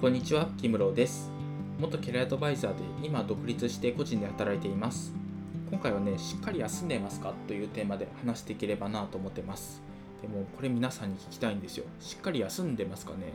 こんにちは、キムローです。元キャリアアドバイザーで今独立して個人で働いています。今回はね、しっかり休んでますか？というテーマで話していければなと思ってます。でもこれ皆さんに聞きたいんですよ。しっかり休んでますかね？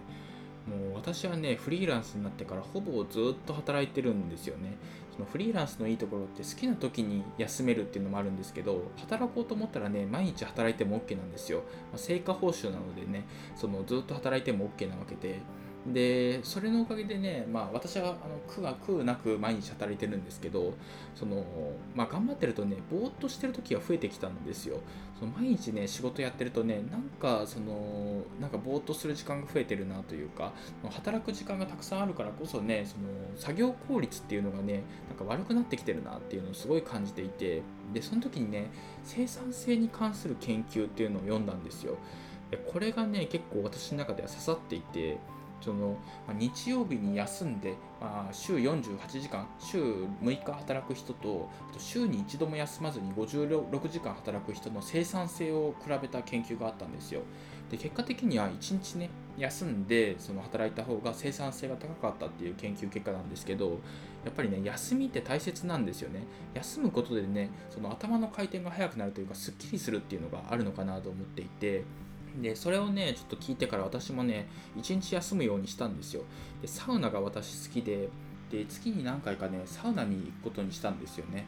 もう私はね、フリーランスになってからほぼずっと働いてるんですよね。そのフリーランスのいいところって好きな時に休めるっていうのもあるんですけど、働こうと思ったらね、毎日働いても OK なんですよ。まあ成果報酬なのでね、そのずっと働いても OK なわけで、でそれのおかげでね、まあ、私はあの苦が苦なく毎日働いてるんですけどその、まあ、頑張ってるとねぼーっとしてる時が増えてきたんですよ。その毎日ね仕事やってるとねなんかそのなんかぼーっとする時間が増えてるなというか働く時間がたくさんあるからこそねその作業効率っていうのがねなんか悪くなってきてるなっていうのをすごい感じていてでその時にね生産性に関する研究っていうのを読んだんですよ。でこれがね結構私の中では刺さっていてそのま日曜日に休んで、まあ、週48時間週6日働く人とあと週に一度も休まずに56時間働く人の生産性を比べた研究があったんですよ。で結果的には1日ね休んでその働いた方が生産性が高かったっていう研究結果なんですけどやっぱりね休みって大切なんですよね。休むことでねその頭の回転が速くなるというかすっきりするっていうのがあるのかなと思っていてでそれをねちょっと聞いてから私もね一日休むようにしたんですよ。でサウナが私好きでで月に何回かねサウナに行くことにしたんですよね。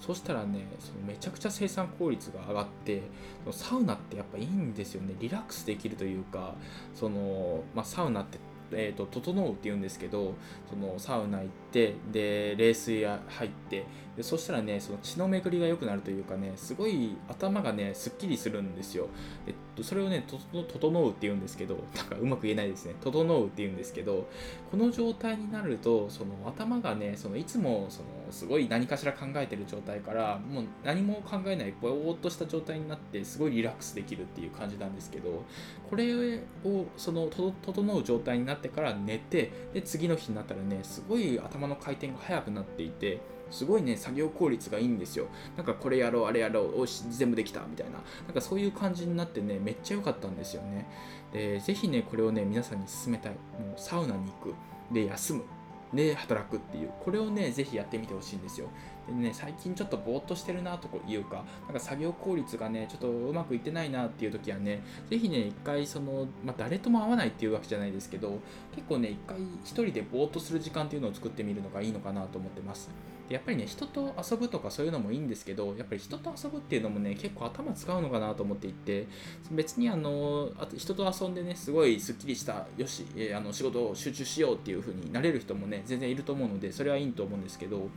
そしたらねそのめちゃくちゃ生産効率が上がってそのサウナってやっぱいいんですよね。リラックスできるというかその、まあ、サウナってえーと、整うっていうんですけどそのサウナ行ってで冷水が入ってでそしたらねその血の巡りが良くなるというかねすごい頭がねすっきりするんですよ。でそれをねと整うっていうんですけどなんかうまく言えないですね。整うっていうんですけどこの状態になるとその頭がねそのいつもそのすごい何かしら考えてる状態からもう何も考えないぼーっとした状態になってすごいリラックスできるっていう感じなんですけどこれをその整う状態になってから寝てで次の日になったらねすごい頭の回転が速くなっていてすごいね作業効率がいいんですよ。なんかこれやろうあれやろうおし全部できたみたいな。なんかそういう感じになってねめっちゃ良かったんですよね。で是非ねこれをね皆さんに勧めたい。もうサウナに行く。で休む。で働くっていう。これをね是非やってみてほしいんですよ。でね最近ちょっとぼーっとしてるなというかなんか作業効率がねちょっとうまくいってないなっていう時はねぜひね一回その、まあ、誰とも会わないっていうわけじゃないですけど結構ね一回一人でぼーっとする時間っていうのを作ってみるのがいいのかなと思ってます。でやっぱりね人と遊ぶとかそういうのもいいんですけどやっぱり人と遊ぶっていうのもね結構頭使うのかなと思っていて別にあのあと人と遊んでねすごいすっきりしたよし、えー、あの仕事を集中しようっていう風になれる人もね全然いると思うのでそれはいいと思うんですけど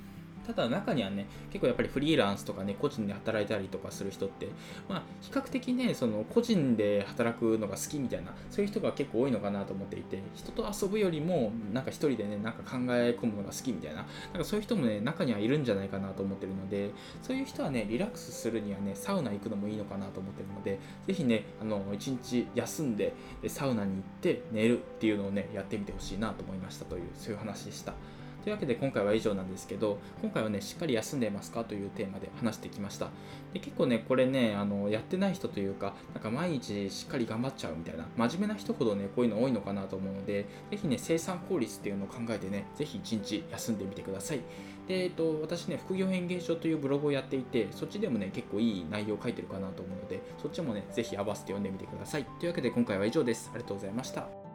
ただ中にはね結構やっぱりフリーランスとかね個人で働いたりとかする人ってまあ比較的ねその個人で働くのが好きみたいなそういう人が結構多いのかなと思っていて人と遊ぶよりもなんか一人でねなんか考え込むのが好きみたいななんかそういう人もね中にはいるんじゃないかなと思ってるのでそういう人はねリラックスするにはねサウナ行くのもいいのかなと思ってるのでぜひねあの一日休んでサウナに行って寝るっていうのをねやってみてほしいなと思いましたというそういう話でした。というわけで今回は以上なんですけど今回はねしっかり休んでますかというテーマで話してきました。で結構ねこれねあのやってない人というかなんか毎日しっかり頑張っちゃうみたいな真面目な人ほどねこういうの多いのかなと思うのでぜひね生産効率っていうのを考えてねぜひ一日休んでみてください。で、えっと、私ね副業演芸場というブログをやっていてそっちでもね結構いい内容を書いてるかなと思うのでそっちもねぜひ合わせて読んでみてください。というわけで今回は以上です。ありがとうございました。